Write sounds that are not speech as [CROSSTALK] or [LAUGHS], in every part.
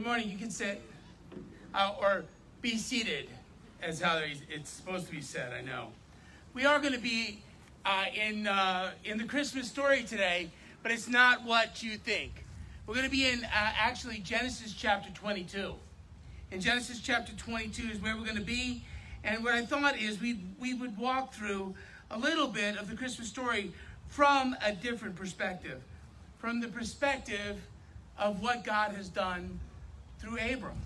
Good morning. You can sit uh, or be seated, as how it's supposed to be said. I know. We are going to be uh, in uh, in the Christmas story today, but it's not what you think. We're going to be in uh, actually Genesis chapter 22. In Genesis chapter 22 is where we're going to be, and what I thought is we we would walk through a little bit of the Christmas story from a different perspective, from the perspective of what God has done through Abram.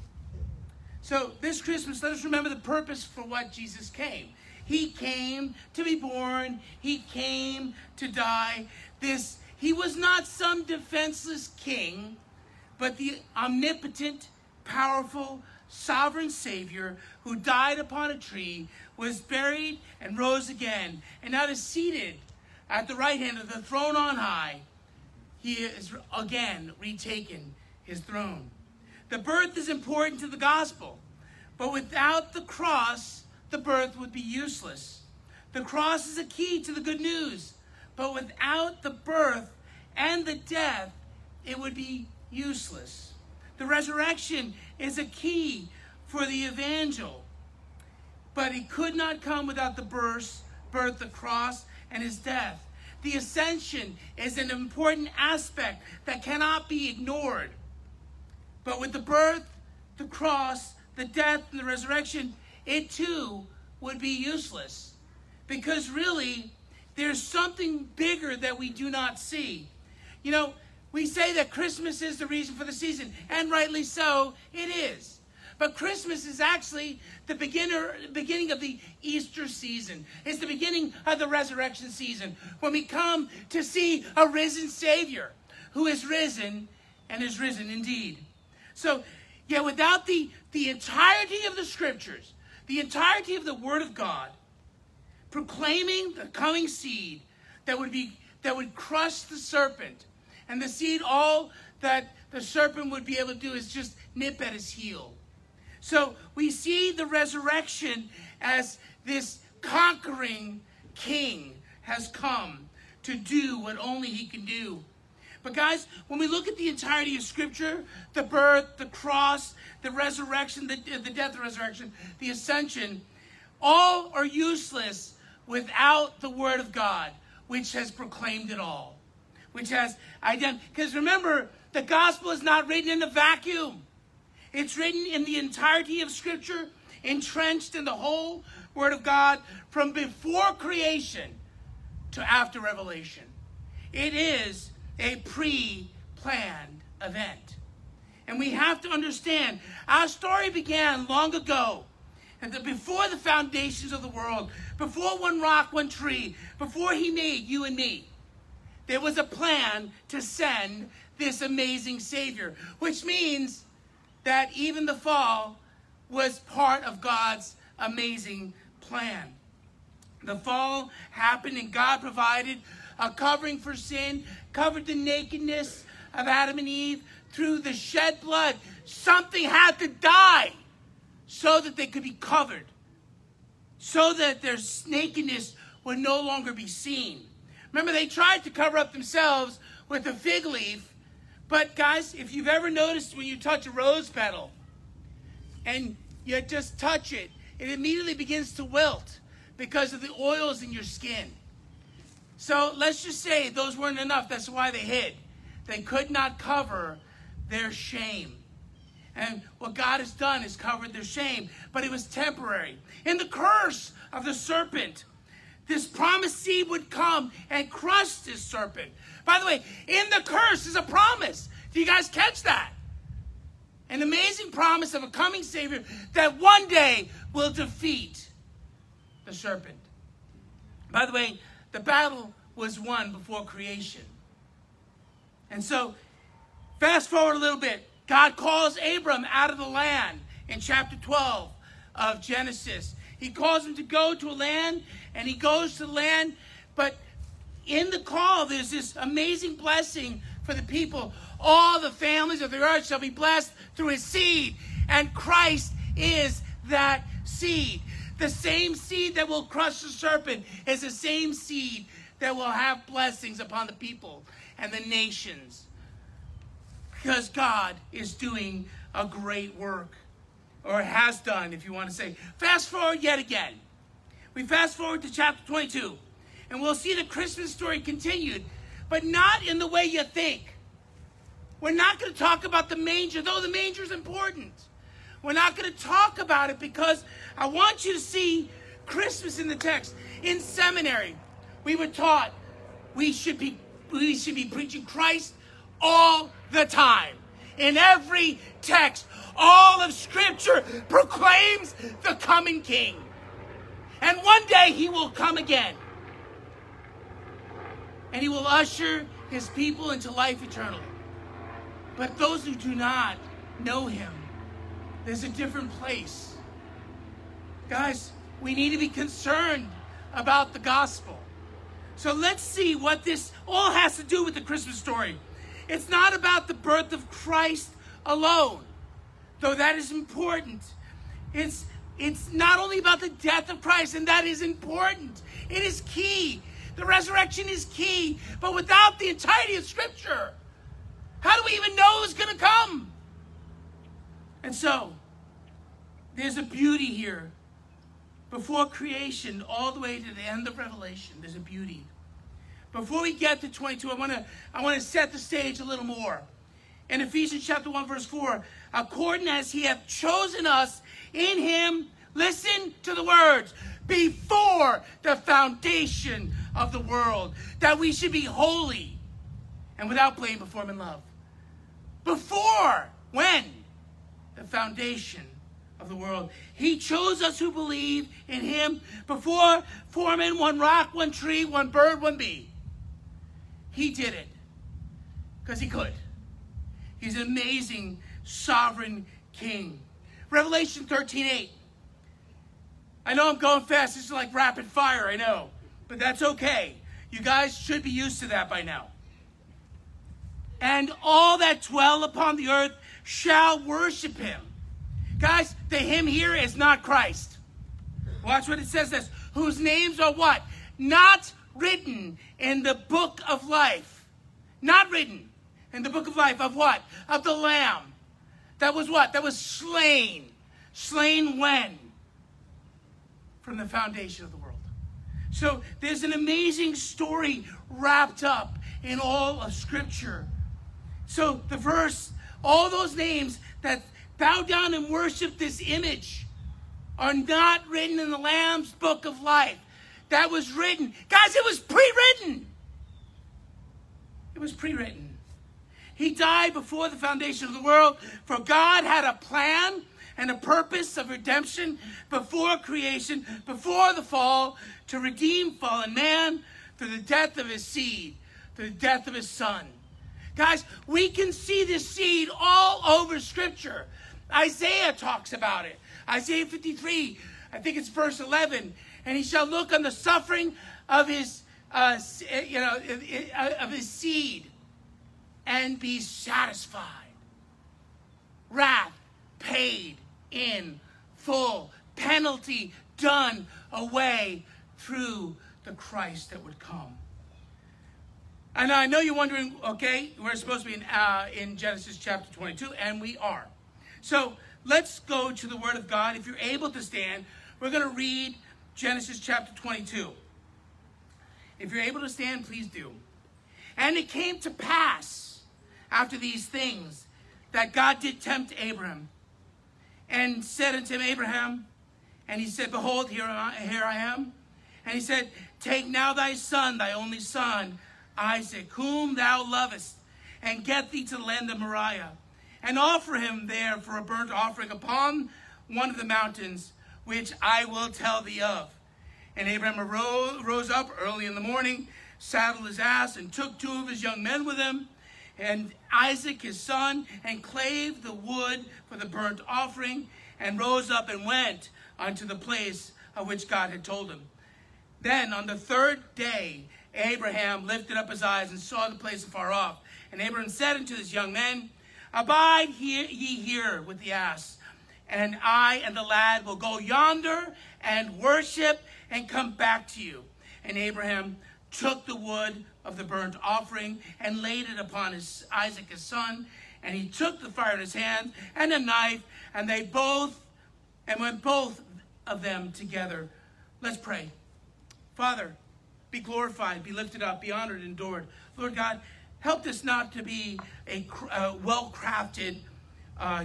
So this Christmas, let us remember the purpose for what Jesus came. He came to be born. He came to die. This he was not some defenseless king, but the omnipotent, powerful, sovereign Savior who died upon a tree, was buried, and rose again, and now is seated at the right hand of the throne on high. He is again retaken his throne. The birth is important to the gospel, but without the cross, the birth would be useless. The cross is a key to the good news, but without the birth and the death, it would be useless. The resurrection is a key for the evangel, but he could not come without the birth, birth, the cross, and his death. The ascension is an important aspect that cannot be ignored. But with the birth, the cross, the death, and the resurrection, it too would be useless. Because really, there's something bigger that we do not see. You know, we say that Christmas is the reason for the season, and rightly so, it is. But Christmas is actually the beginner, beginning of the Easter season. It's the beginning of the resurrection season when we come to see a risen Savior who is risen and is risen indeed. So, yeah, without the, the entirety of the scriptures, the entirety of the Word of God, proclaiming the coming seed that would be that would crush the serpent, and the seed all that the serpent would be able to do is just nip at his heel. So we see the resurrection as this conquering king has come to do what only he can do. But guys, when we look at the entirety of Scripture, the birth, the cross, the resurrection, the, the death, the resurrection, the ascension, all are useless without the Word of God, which has proclaimed it all, which has identified. Because remember, the gospel is not written in a vacuum. It's written in the entirety of Scripture, entrenched in the whole Word of God from before creation to after Revelation. It is a pre planned event. And we have to understand our story began long ago. And that before the foundations of the world, before one rock, one tree, before he made you and me, there was a plan to send this amazing Savior, which means that even the fall was part of God's amazing plan. The fall happened and God provided a covering for sin, covered the nakedness of Adam and Eve through the shed blood. Something had to die so that they could be covered, so that their nakedness would no longer be seen. Remember, they tried to cover up themselves with a fig leaf but guys, if you've ever noticed when you touch a rose petal and you just touch it, it immediately begins to wilt because of the oils in your skin. So let's just say those weren't enough. That's why they hid. They could not cover their shame. And what God has done is covered their shame, but it was temporary. In the curse of the serpent, this promised seed would come and crush this serpent. By the way, in the curse is a promise. Do you guys catch that? An amazing promise of a coming Savior that one day will defeat the serpent. By the way, the battle was won before creation. And so, fast forward a little bit. God calls Abram out of the land in chapter 12 of Genesis. He calls him to go to a land, and he goes to the land, but in the call, there's this amazing blessing for the people. All the families of the earth shall be blessed through his seed, and Christ is that seed. The same seed that will crush the serpent is the same seed that will have blessings upon the people and the nations. because God is doing a great work, or has done, if you want to say. Fast forward yet again. We fast forward to chapter 22, and we'll see the Christmas story continued, but not in the way you think. We're not going to talk about the manger, though the manger is important. We're not going to talk about it because I want you to see Christmas in the text. In seminary, we were taught we should be we should be preaching Christ all the time. In every text, all of Scripture proclaims the coming King. And one day he will come again. And he will usher his people into life eternally. But those who do not know him, there's a different place. Guys, we need to be concerned about the gospel. So let's see what this all has to do with the Christmas story. It's not about the birth of Christ alone, though that is important. It's it's not only about the death of Christ, and that is important. It is key. The resurrection is key. But without the entirety of Scripture, how do we even know who's going to come? And so, there's a beauty here before creation all the way to the end of Revelation, there's a beauty. Before we get to 22, I want to I want to set the stage a little more. In Ephesians chapter 1 verse 4, according as he hath chosen us in him, listen to the words, before the foundation of the world, that we should be holy and without blame before him in love. Before when? The foundation of the world. He chose us who believe in him before forming one rock, one tree, one bird, one bee. He did it because he could. He's an amazing sovereign king. Revelation 13 8. I know I'm going fast. This is like rapid fire, I know. But that's okay. You guys should be used to that by now. And all that dwell upon the earth shall worship him. Guys, the him here is not Christ. Watch what it says this. Whose names are what? Not written in the book of life. Not written in the book of life of what? Of the Lamb. That was what? That was slain. Slain when? From the foundation of the world. So there's an amazing story wrapped up in all of Scripture. So the verse, all those names that bow down and worship this image are not written in the Lamb's book of life. That was written. Guys, it was pre written. It was pre written. He died before the foundation of the world, for God had a plan and a purpose of redemption before creation, before the fall, to redeem fallen man through the death of his seed, through the death of his son. Guys, we can see this seed all over Scripture. Isaiah talks about it. Isaiah 53, I think it's verse 11. And he shall look on the suffering of his, uh, you know, of his seed and be satisfied. Wrath paid in full, penalty done away through the Christ that would come. And I know you're wondering, okay, we're supposed to be in, uh, in Genesis chapter 22, and we are. So let's go to the Word of God. If you're able to stand, we're going to read Genesis chapter 22. If you're able to stand, please do. And it came to pass after these things that God did tempt Abraham and said unto him, Abraham, and he said, Behold, here I, here I am. And he said, Take now thy son, thy only son, Isaac, whom thou lovest, and get thee to the land of Moriah and offer him there for a burnt offering upon one of the mountains, which I will tell thee of. And Abraham arose, rose up early in the morning, saddled his ass, and took two of his young men with him, and Isaac his son, and clave the wood for the burnt offering, and rose up and went unto the place of which God had told him. Then on the third day, Abraham lifted up his eyes and saw the place afar off. And Abraham said unto his young men, Abide here, ye here with the ass, and I and the lad will go yonder and worship and come back to you. And Abraham took the wood of the burnt offering and laid it upon his Isaac his son, And he took the fire in his hand and a knife, and they both, and went both of them together. Let's pray. Father, be glorified, be lifted up, be honored, and adored. Lord God, help this not to be a, a well crafted uh,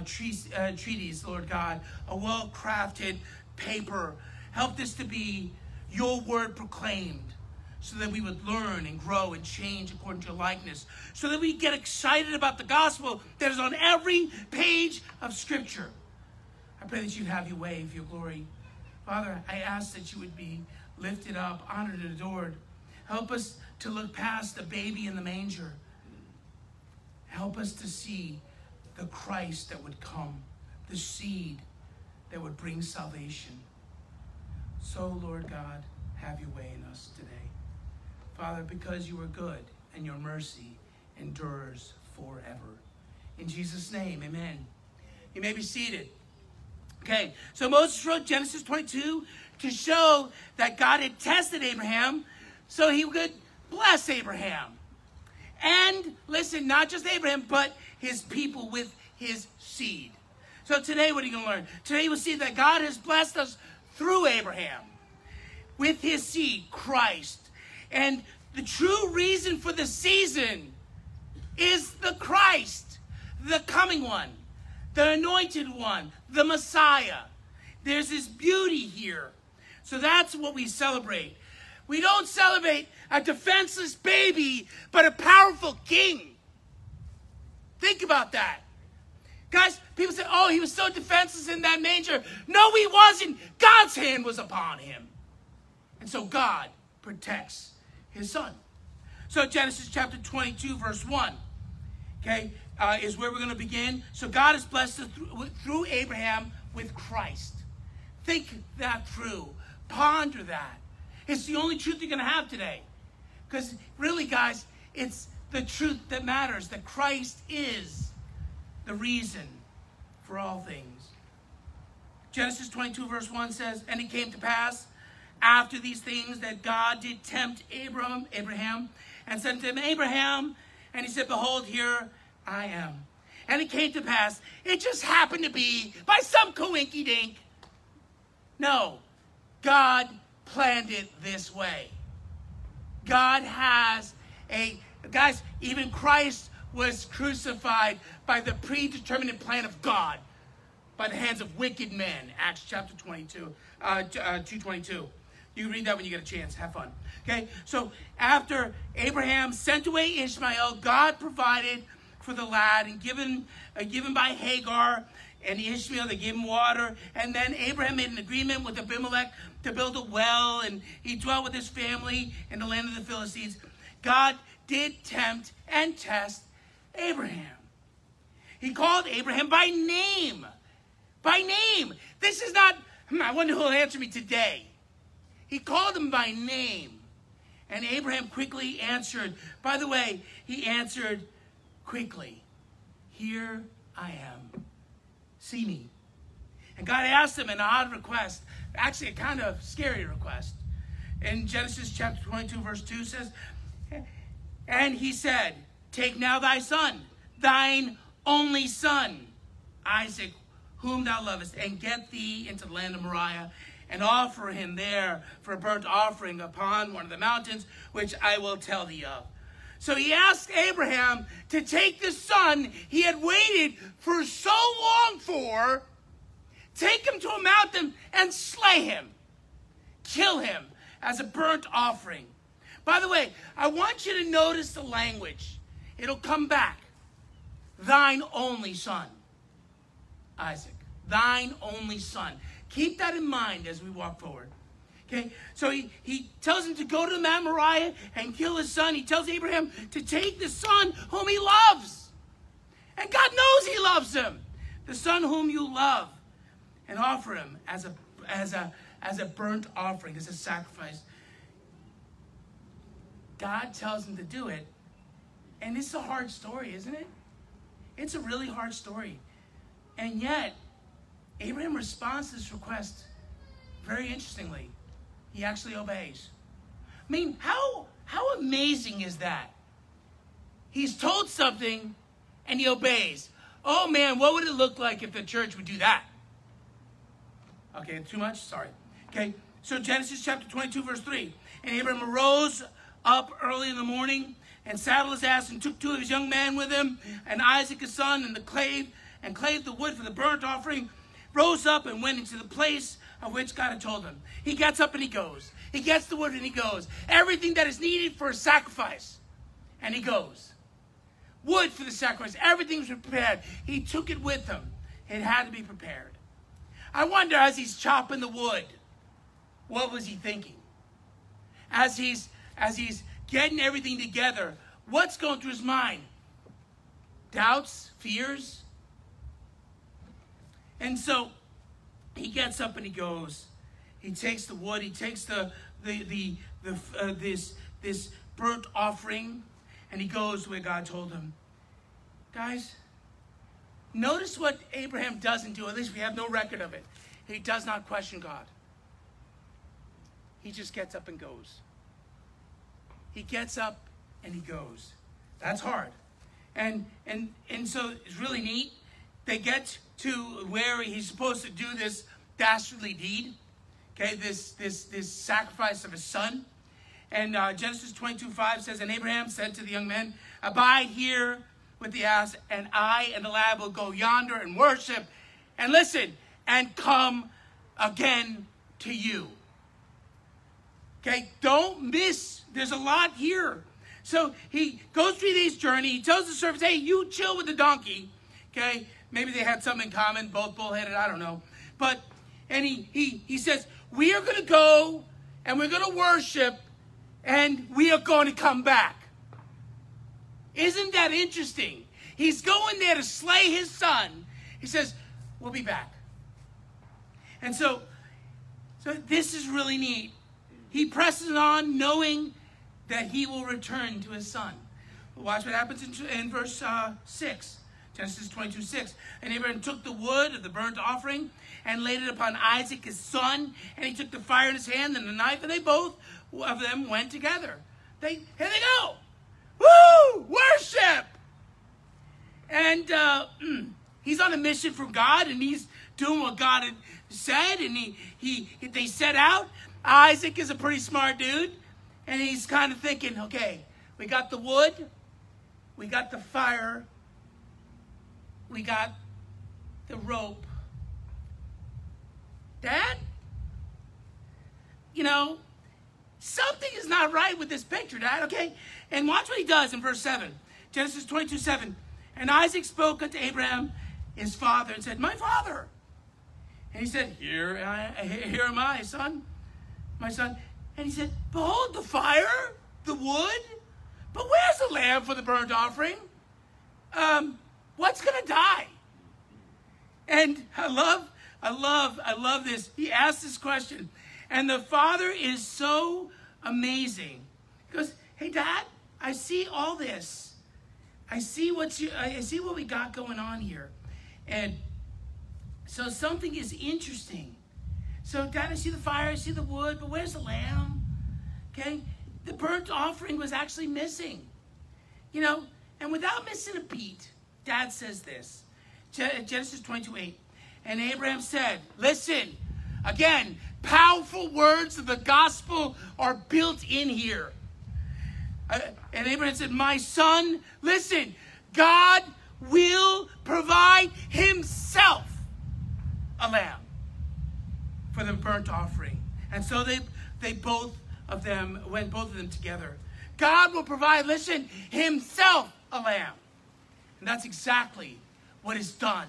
uh, treatise, Lord God, a well crafted paper. Help this to be your word proclaimed so that we would learn and grow and change according to your likeness, so that we get excited about the gospel that is on every page of Scripture. I pray that you'd have your way of your glory. Father, I ask that you would be lifted up, honored, and adored. Help us to look past the baby in the manger. Help us to see the Christ that would come, the seed that would bring salvation. So, Lord God, have your way in us today. Father, because you are good and your mercy endures forever. In Jesus' name, amen. You may be seated. Okay, so Moses wrote Genesis 22 to show that God had tested Abraham so he could bless Abraham. And listen, not just Abraham, but his people with his seed. So today, what are you going to learn? Today, we'll see that God has blessed us through Abraham with his seed, Christ. And the true reason for the season is the Christ, the coming one, the anointed one, the Messiah. There's this beauty here. So that's what we celebrate. We don't celebrate a defenseless baby, but a powerful king. Think about that. Guys, people say, oh, he was so defenseless in that manger. No, he wasn't. God's hand was upon him. And so God protects his son. So Genesis chapter 22, verse 1, okay, uh, is where we're going to begin. So God has blessed us through, Abraham with Christ. Think that through. Ponder that. It's the only truth you're going to have today. Because really, guys, it's the truth that matters that Christ is the reason for all things. Genesis 22, verse 1 says, And it came to pass after these things that God did tempt Abram, Abraham and to him, Abraham, and he said, Behold, here I am. And it came to pass, it just happened to be by some coinky dink. No, God planned it this way. God has a, guys, even Christ was crucified by the predetermined plan of God by the hands of wicked men. Acts chapter 22, uh, uh, 222. You read that when you get a chance. Have fun. Okay? So after Abraham sent away Ishmael, God provided for the lad and given, uh, given by Hagar and Ishmael, they gave him water. And then Abraham made an agreement with Abimelech to build a well, and he dwelt with his family in the land of the Philistines. God did tempt and test Abraham. He called Abraham by name. By name. This is not, hmm, I wonder who will answer me today. He called him by name. And Abraham quickly answered. By the way, he answered quickly Here I am. See me. And God asked him an odd request, actually, a kind of scary request. In Genesis chapter 22, verse 2 says, And he said, Take now thy son, thine only son, Isaac, whom thou lovest, and get thee into the land of Moriah and offer him there for a burnt offering upon one of the mountains, which I will tell thee of. So he asked Abraham to take the son he had waited for so long for, take him to a mountain and slay him, kill him as a burnt offering. By the way, I want you to notice the language. It'll come back. Thine only son, Isaac. Thine only son. Keep that in mind as we walk forward. Okay, so he, he tells him to go to the Mount Moriah and kill his son. He tells Abraham to take the son whom he loves. And God knows he loves him. The son whom you love. And offer him as a, as a, as a burnt offering, as a sacrifice. God tells him to do it. And it's a hard story, isn't it? It's a really hard story. And yet, Abraham responds to this request very interestingly. He actually obeys. I mean, how, how amazing is that? He's told something and he obeys. Oh man, what would it look like if the church would do that? Okay, too much? Sorry. Okay, so Genesis chapter 22, verse 3. And Abraham arose up early in the morning and saddled his ass and took two of his young men with him and Isaac his son and the clave and clave the wood for the burnt offering, rose up and went into the place of which God had told him. He gets up and he goes. He gets the wood and he goes. Everything that is needed for a sacrifice. And he goes. Wood for the sacrifice. Everything was prepared. He took it with him. It had to be prepared. I wonder as he's chopping the wood, what was he thinking? As he's as he's getting everything together, what's going through his mind? Doubts, fears? And so he gets up and he goes. He takes the wood, he takes the the the, the uh, this this burnt offering and he goes where God told him. Guys, notice what Abraham doesn't do. At least we have no record of it. He does not question God. He just gets up and goes. He gets up and he goes. That's hard. And and and so it's really neat. They get to where he's supposed to do this dastardly deed. Okay, this this this sacrifice of his son. And uh, Genesis 22 5 says, And Abraham said to the young men, Abide here with the ass, and I and the lad will go yonder and worship. And listen, and come again to you. Okay, don't miss. There's a lot here. So he goes through days' journey. He tells the servants, hey, you chill with the donkey. Okay, maybe they had something in common, both bullheaded, I don't know. But, and he, he, he says, we are going to go and we're going to worship and we are going to come back. Isn't that interesting? He's going there to slay his son. He says, We'll be back. And so, so this is really neat. He presses on knowing that he will return to his son. Watch what happens in, in verse uh, 6. Genesis 22 6. And Abraham took the wood of the burnt offering and laid it upon Isaac his son, and he took the fire in his hand and the knife, and they both of them went together. They here they go. Woo! Worship! And uh, [CLEARS THROAT] he's on a mission from God, and he's doing what God had said, and he, he they set out. Isaac is a pretty smart dude, and he's kind of thinking, okay, we got the wood, we got the fire, we got the rope. Dad, you know, something is not right with this picture, Dad, okay? And watch what he does in verse 7. Genesis 22 7. And Isaac spoke unto Abraham, his father, and said, My father. And he said, Here, I, here am I, son, my son. And he said, Behold the fire, the wood, but where's the lamb for the burnt offering? Um, what's gonna die? And I love, I love, I love this. He asked this question. And the father is so amazing. He goes, Hey, Dad, I see all this. I see what you I see what we got going on here. And so something is interesting. So, Dad, I see the fire, I see the wood, but where's the lamb? Okay? The burnt offering was actually missing. You know, and without missing a beat, Dad says this Genesis 22 8. And Abraham said, Listen, again, powerful words of the gospel are built in here. Uh, and Abraham said, My son, listen, God will provide himself a lamb for the burnt offering. And so they, they both of them went both of them together. God will provide, listen, himself a lamb. And that's exactly what is done.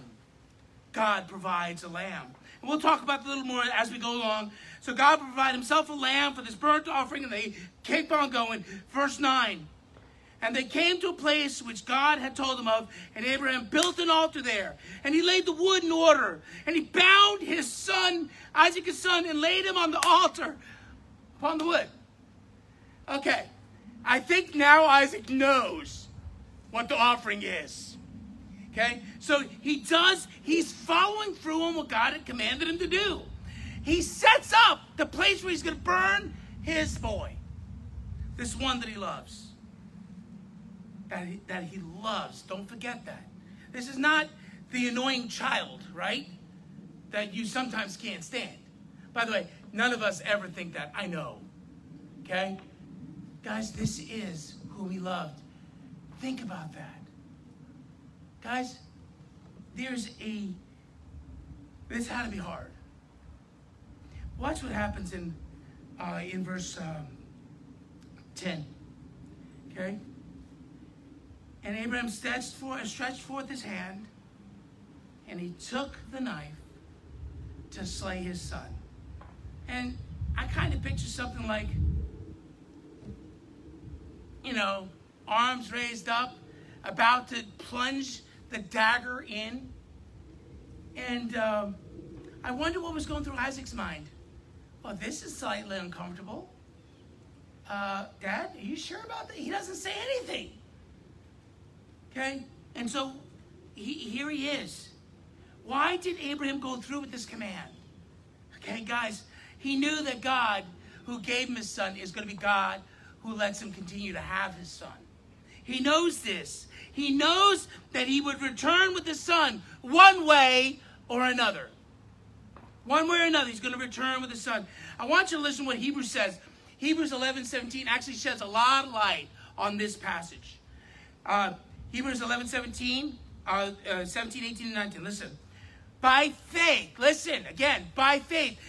God provides a lamb. And we'll talk about that a little more as we go along. So God provided himself a lamb for this burnt offering, and they keep on going. Verse 9. And they came to a place which God had told them of, and Abraham built an altar there. And he laid the wood in order, and he bound his son, Isaac his son, and laid him on the altar upon the wood. Okay, I think now Isaac knows what the offering is. Okay, so he does, he's following through on what God had commanded him to do. He sets up the place where he's going to burn his boy, this one that he loves. that he, that he loves. Don't forget that. This is not the annoying child, right? That you sometimes can't stand. By the way, none of us ever think that. I know. Okay? Guys, this is who we loved. Think about that. Guys, there's a, this had to be hard. Watch what happens in, uh, in verse um, 10. Okay? And Abraham stretched forth, stretched forth his hand, and he took the knife to slay his son. And I kind of picture something like, you know, arms raised up, about to plunge the dagger in. And um, I wonder what was going through Isaac's mind. Well, this is slightly uncomfortable. Uh, Dad, are you sure about that? He doesn't say anything. Okay? And so he, here he is. Why did Abraham go through with this command? Okay, guys, he knew that God, who gave him his son, is going to be God who lets him continue to have his son. He knows this. He knows that he would return with his son one way or another. One way or another, he's going to return with his son. I want you to listen to what Hebrews says. Hebrews 11, 17 actually sheds a lot of light on this passage. Uh, Hebrews 11, 17, uh, uh, 17, 18, and 19. Listen. By faith, listen again, by faith.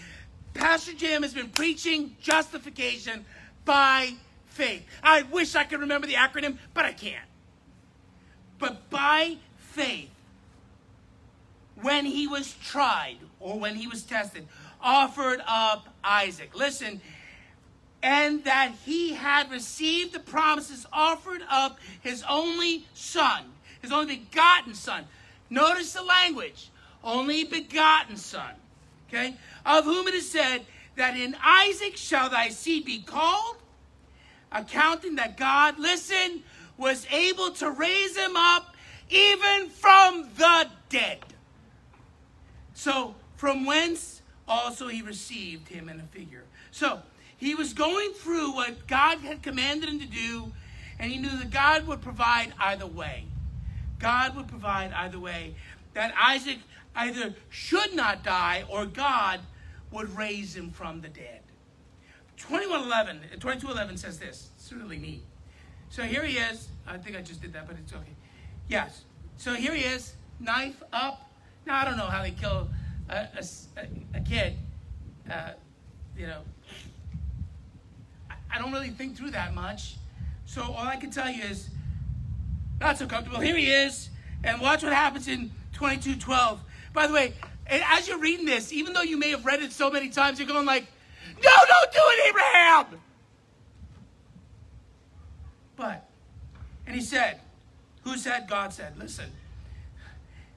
Pastor Jim has been preaching justification by faith. I wish I could remember the acronym, but I can't. But by faith, when he was tried or when he was tested, offered up Isaac. Listen, and that he had received the promises, offered up his only son, his only begotten son. Notice the language only begotten son, okay, of whom it is said that in Isaac shall thy seed be called, accounting that God, listen, was able to raise him up even from the dead. So, from whence also he received him in a figure. So, he was going through what God had commanded him to do, and he knew that God would provide either way. God would provide either way. That Isaac either should not die or God would raise him from the dead. 2111, 2211 says this. It's really neat. So here he is. I think I just did that, but it's okay. Yes. So here he is, knife up. Now, I don't know how they kill a, a, a kid. Uh, you know, I don't really think through that much. So all I can tell you is, not so comfortable. Here he is, and watch what happens in 22:12. By the way, as you're reading this, even though you may have read it so many times, you're going like, "No, don't do it, Abraham." But, and he said, "Who said?" God said, "Listen."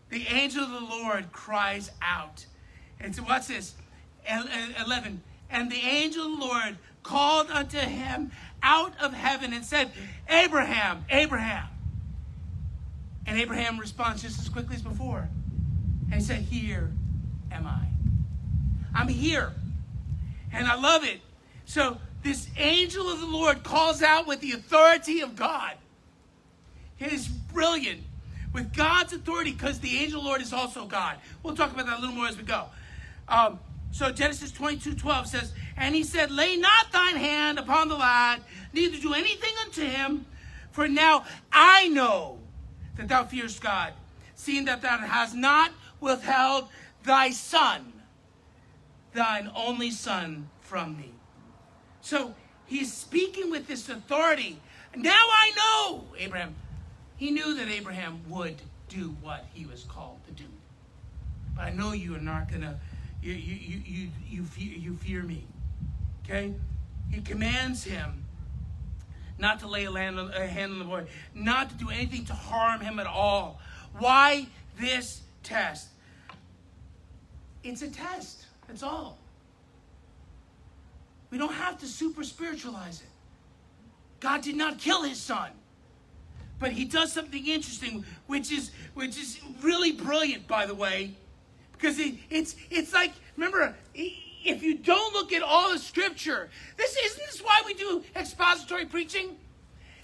The angel of the Lord cries out, and so what's this? 11. And the angel of the Lord called unto him out of heaven and said, Abraham, Abraham. And Abraham responds just as quickly as before. And he said, Here am I. I'm here. And I love it. So this angel of the Lord calls out with the authority of God. It is brilliant. With God's authority, because the angel Lord is also God. We'll talk about that a little more as we go. Um, so Genesis 22 12 says, And he said, Lay not thine hand upon the lad, neither do anything unto him, for now I know that thou fearest God, seeing that thou hast not withheld thy son, thine only son, from me. So he's speaking with this authority. Now I know, Abraham. He knew that Abraham would do what he was called to do. But I know you are not going to you, you, you, you, you, fear, you fear me. Okay? He commands him not to lay a, hand on, a hand on the boy, not to do anything to harm him at all. Why this test? It's a test. That's all. We don't have to super spiritualize it. God did not kill his son. But he does something interesting, which is which is really brilliant, by the way. Because it, it's, it's like, remember, if you don't look at all the scripture, this isn't this why we do expository preaching?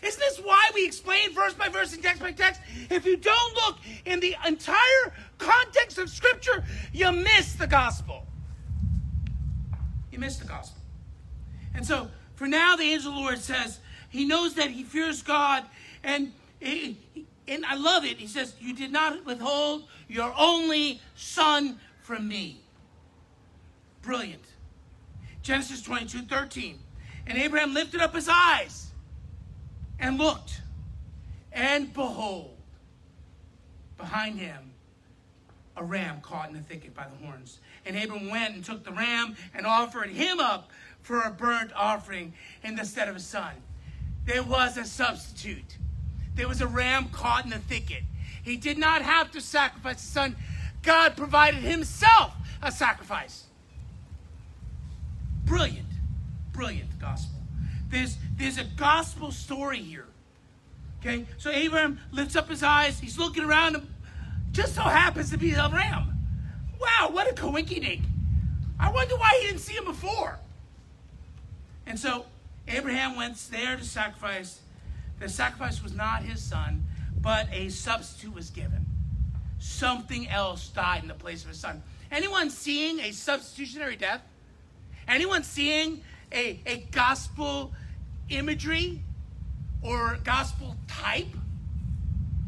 Isn't this why we explain verse by verse and text by text? If you don't look in the entire context of Scripture, you miss the gospel. You miss the gospel. And so, for now, the angel of the Lord says he knows that he fears God, and he, and I love it. He says, "You did not withhold your only son from me." Brilliant. Genesis 22, 13. And Abraham lifted up his eyes and looked, and behold, behind him, a ram caught in the thicket by the horns. And Abram went and took the ram and offered him up for a burnt offering in the stead of his son. There was a substitute. There was a ram caught in the thicket. He did not have to sacrifice his son. God provided himself a sacrifice. Brilliant, brilliant gospel. There's, there's a gospel story here. Okay, so Abraham lifts up his eyes. He's looking around. And just so happens to be a ram. Wow, what a coinkydink. I wonder why he didn't see him before. And so Abraham went there to sacrifice. The sacrifice was not his son, but a substitute was given. Something else died in the place of his son. Anyone seeing a substitutionary death? Anyone seeing a, a gospel imagery or gospel type?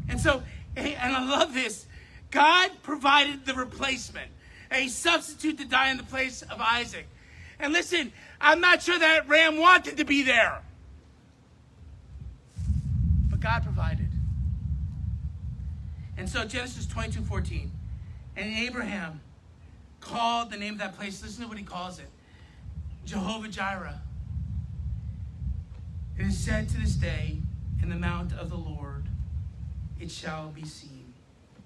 And so, and I love this. God provided the replacement, a substitute to die in the place of Isaac. And listen, I'm not sure that ram wanted to be there. But God provided. And so Genesis 22 14. And Abraham called the name of that place, listen to what he calls it Jehovah Jireh. It is said to this day, in the mount of the Lord, it shall be seen.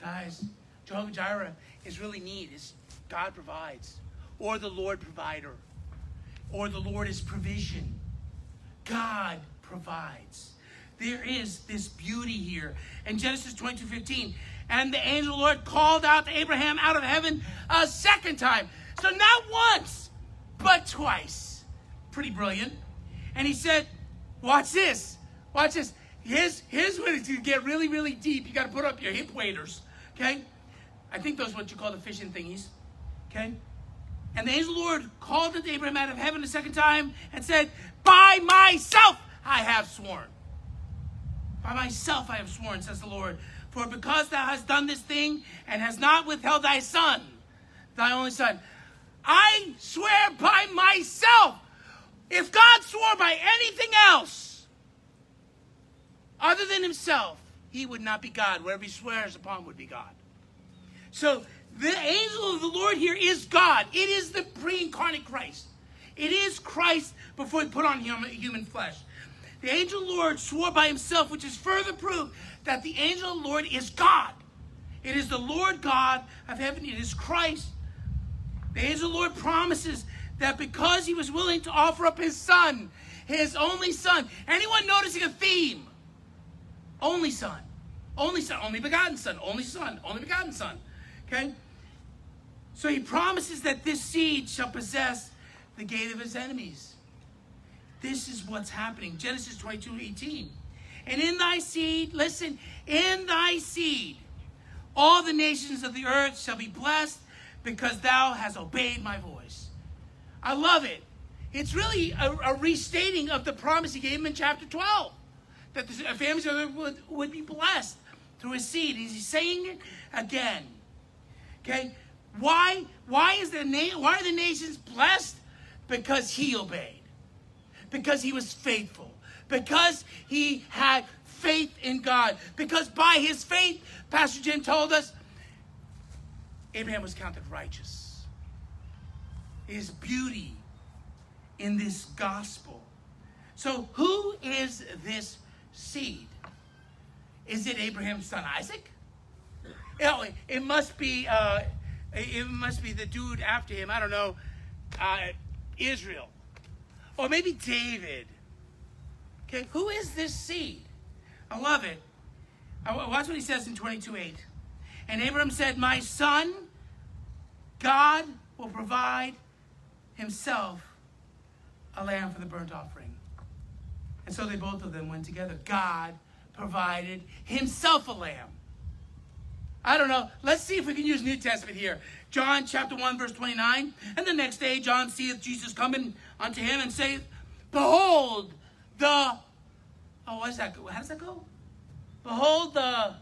Guys, Jehovah Jireh is really neat. It's God provides, or the Lord provider, or the Lord is provision. God provides. There is this beauty here. In Genesis 22 15, and the angel the Lord called out to Abraham out of heaven a second time. So not once, but twice. Pretty brilliant. And he said, Watch this. Watch this. Here's, here's when it's going to get really, really deep. You got to put up your hip waders. Okay? I think those are what you call the fishing thingies. Okay? And the angel of the Lord called unto Abraham out of heaven a second time and said, By myself I have sworn. By myself I have sworn, says the Lord. For because thou hast done this thing and hast not withheld thy son, thy only son, I swear by myself. If God swore by anything else other than himself, he would not be God. Whatever he swears upon would be God. So the angel of the Lord here is God. It is the pre incarnate Christ. It is Christ before he put on human flesh. The angel the Lord swore by himself, which is further proof that the angel of the Lord is God. It is the Lord God of heaven. It is Christ. The angel the Lord promises that because he was willing to offer up his son, his only son, anyone noticing a theme? Only son. Only son. Only begotten son. Only son. Only begotten son. Okay? So he promises that this seed shall possess the gate of his enemies. This is what's happening. Genesis 22 18. And in thy seed, listen, in thy seed, all the nations of the earth shall be blessed because thou hast obeyed my voice. I love it. It's really a, a restating of the promise he gave him in chapter 12 that the families of the earth would, would be blessed through his seed. He's saying it again. Okay? Why, why, is the na- why are the nations blessed? Because he obeyed. Because he was faithful. Because he had faith in God. Because by his faith, Pastor Jim told us, Abraham was counted righteous. Is beauty in this gospel. So, who is this seed? Is it Abraham's son Isaac? You know, it must be uh, it must be the dude after him. I don't know, uh, Israel, or maybe David. Okay, who is this seed? I love it. Watch what he says in 22 8. And Abraham said, My son, God will provide himself a lamb for the burnt offering. And so they both of them went together. God provided himself a lamb. I don't know. Let's see if we can use New Testament here. John chapter 1, verse 29. And the next day John seeth Jesus coming unto him and saith, Behold, the oh, what does that go? How does that go? Behold the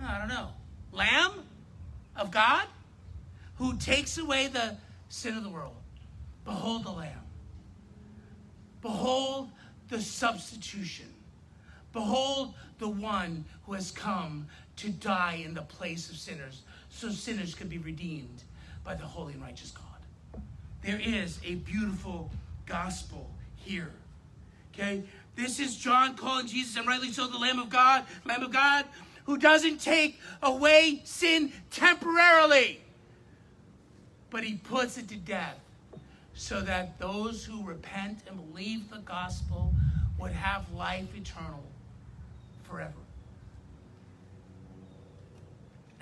I don't know, Lamb of God who takes away the sin of the world. Behold the Lamb. Behold the substitution. Behold the one who has come to die in the place of sinners so sinners could be redeemed by the holy and righteous God. There is a beautiful gospel here. Okay? This is John calling Jesus, and rightly so, the Lamb of God, Lamb of God, who doesn't take away sin temporarily, but he puts it to death so that those who repent and believe the gospel would have life eternal forever.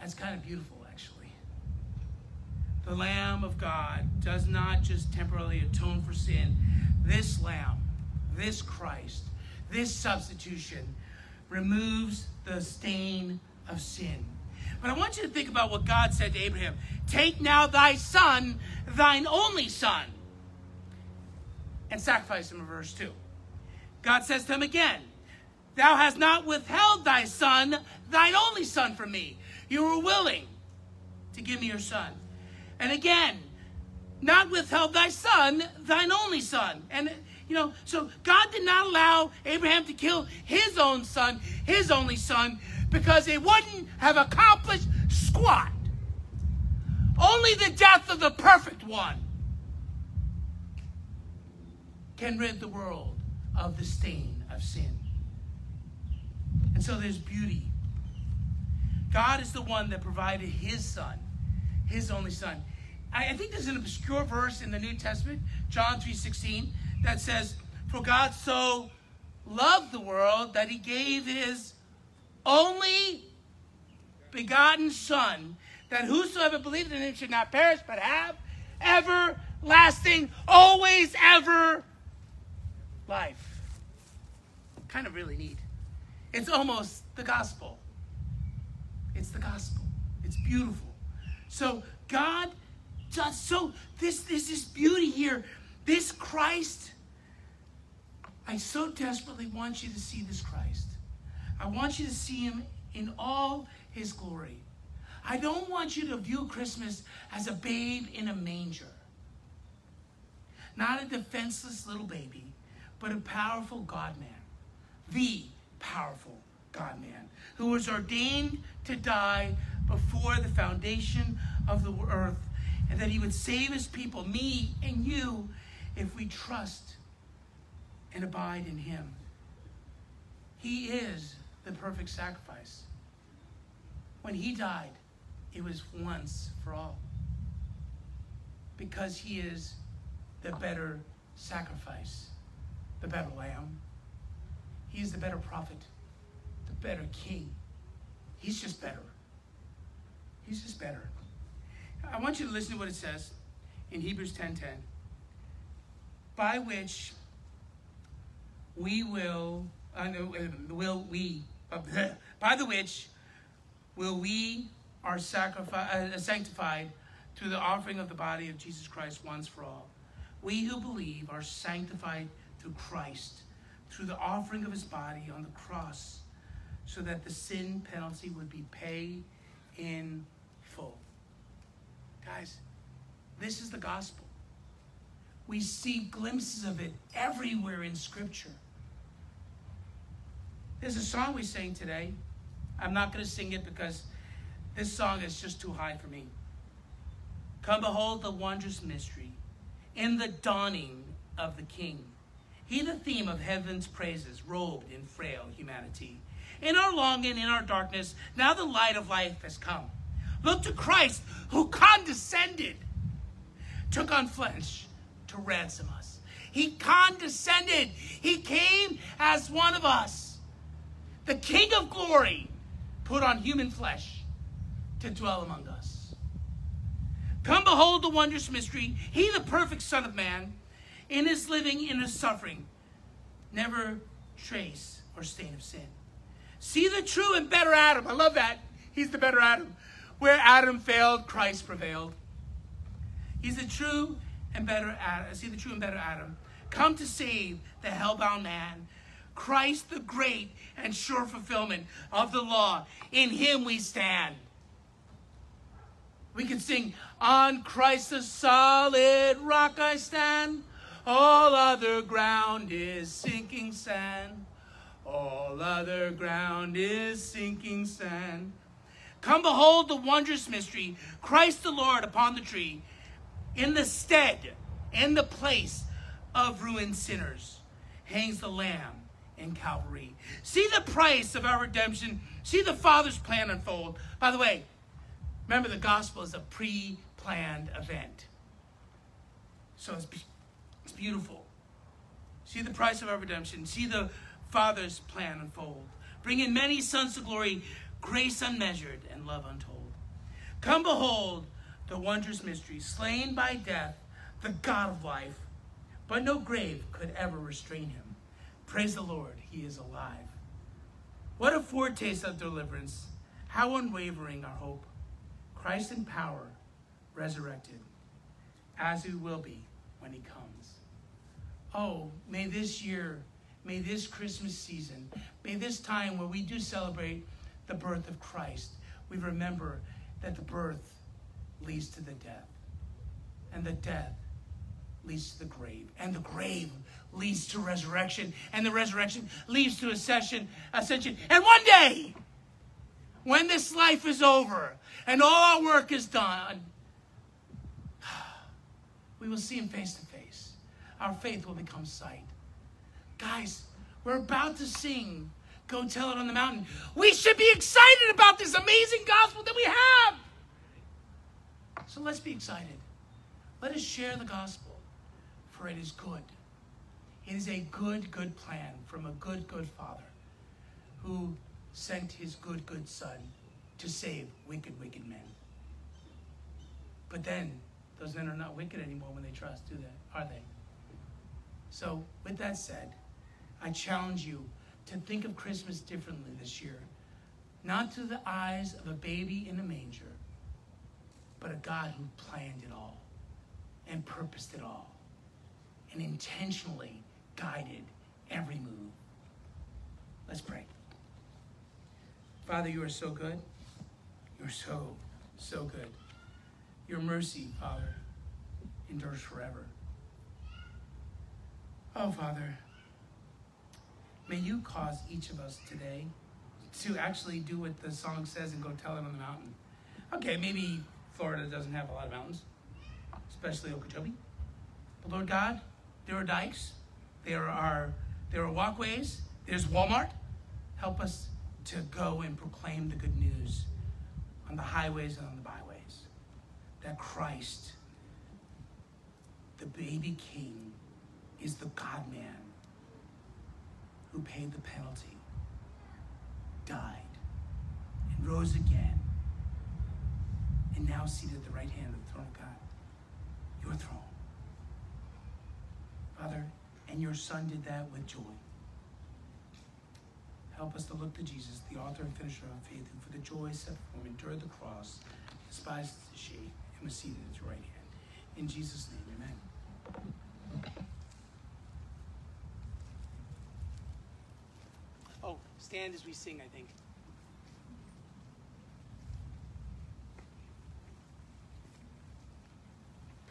That's kind of beautiful, actually. The Lamb of God does not just temporarily atone for sin. This Lamb, this Christ, this substitution removes the stain of sin. But I want you to think about what God said to Abraham Take now thy son, thine only son, and sacrifice him in verse 2. God says to him again, Thou hast not withheld thy son, thine only son, from me. You were willing to give me your son. And again, not withheld thy son, thine only son. And, you know, so God did not allow Abraham to kill his own son, his only son, because it wouldn't have accomplished squat. Only the death of the perfect one can rid the world of the stain of sin. And so there's beauty. God is the one that provided his son, his only son. I, I think there's an obscure verse in the New Testament, John 3.16, that says, For God so loved the world that he gave his only begotten son, that whosoever believes in him should not perish, but have everlasting, always ever life. Kind of really neat. It's almost the gospel. It's the gospel. It's beautiful. So God does so this this is beauty here. This Christ I so desperately want you to see this Christ. I want you to see him in all his glory. I don't want you to view Christmas as a babe in a manger. Not a defenseless little baby, but a powerful God man. The powerful God man who was ordained to die before the foundation of the earth, and that he would save his people, me and you, if we trust and abide in him. He is the perfect sacrifice. When he died, it was once for all. Because he is the better sacrifice, the better lamb. He is the better prophet, better king. He's just better. He's just better. I want you to listen to what it says in Hebrews 10:10. 10, 10, by which we will uh, will we uh, [LAUGHS] by the which will we are sacrifice, uh, sanctified through the offering of the body of Jesus Christ once for all. We who believe are sanctified through Christ, through the offering of his body on the cross so that the sin penalty would be paid in full. Guys, this is the gospel. We see glimpses of it everywhere in Scripture. There's a song we sang today. I'm not going to sing it because this song is just too high for me. Come behold the wondrous mystery in the dawning of the King. He, the theme of heaven's praises, robed in frail humanity in our longing, in our darkness, now the light of life has come. Look to Christ who condescended, took on flesh to ransom us. He condescended. He came as one of us. The King of glory put on human flesh to dwell among us. Come behold the wondrous mystery. He, the perfect Son of Man, in his living, in his suffering, never trace or stain of sin. See the true and better Adam. I love that. He's the better Adam. Where Adam failed, Christ prevailed. He's the true and better Adam. See the true and better Adam. Come to save the hellbound man. Christ, the great and sure fulfillment of the law. In him we stand. We can sing, On Christ the solid rock I stand. All other ground is sinking sand. All other ground is sinking sand. Come behold the wondrous mystery, Christ the Lord upon the tree, in the stead, in the place of ruined sinners, hangs the Lamb in Calvary. See the price of our redemption. See the Father's plan unfold. By the way, remember the gospel is a pre planned event. So it's, it's beautiful. See the price of our redemption. See the Father's plan unfold. Bring in many sons to glory, grace unmeasured, and love untold. Come behold the wondrous mystery, slain by death, the God of life, but no grave could ever restrain him. Praise the Lord, he is alive. What a foretaste of deliverance! How unwavering our hope! Christ in power, resurrected, as he will be when he comes. Oh, may this year, may this Christmas season, may this time where we do celebrate the birth of Christ, we remember that the birth leads to the death, and the death leads to the grave, and the grave leads to resurrection, and the resurrection leads to ascension, ascension. And one day, when this life is over and all our work is done, [SIGHS] we will see him face to face. Our faith will become sight. Guys, we're about to sing Go Tell It on the Mountain. We should be excited about this amazing gospel that we have. So let's be excited. Let us share the gospel, for it is good. It is a good, good plan from a good, good Father who sent his good, good Son to save wicked, wicked men. But then, those men are not wicked anymore when they trust, do they? Are they? So, with that said, I challenge you to think of Christmas differently this year. Not through the eyes of a baby in a manger, but a God who planned it all and purposed it all and intentionally guided every move. Let's pray. Father, you are so good. You're so, so good. Your mercy, Father, endures forever. Oh, Father, may you cause each of us today to actually do what the song says and go tell it on the mountain. Okay, maybe Florida doesn't have a lot of mountains, especially Okeechobee. But Lord God, there are dikes, there are there are walkways, there's Walmart. Help us to go and proclaim the good news on the highways and on the byways that Christ, the baby king, is the God man who paid the penalty, died, and rose again, and now seated at the right hand of the throne of God, your throne. Father, and your Son did that with joy. Help us to look to Jesus, the author and finisher of faith, who for the joy set before him endured the cross, despised the shame, and was seated at his right hand. In Jesus' name, amen. Oh, stand as we sing, I think.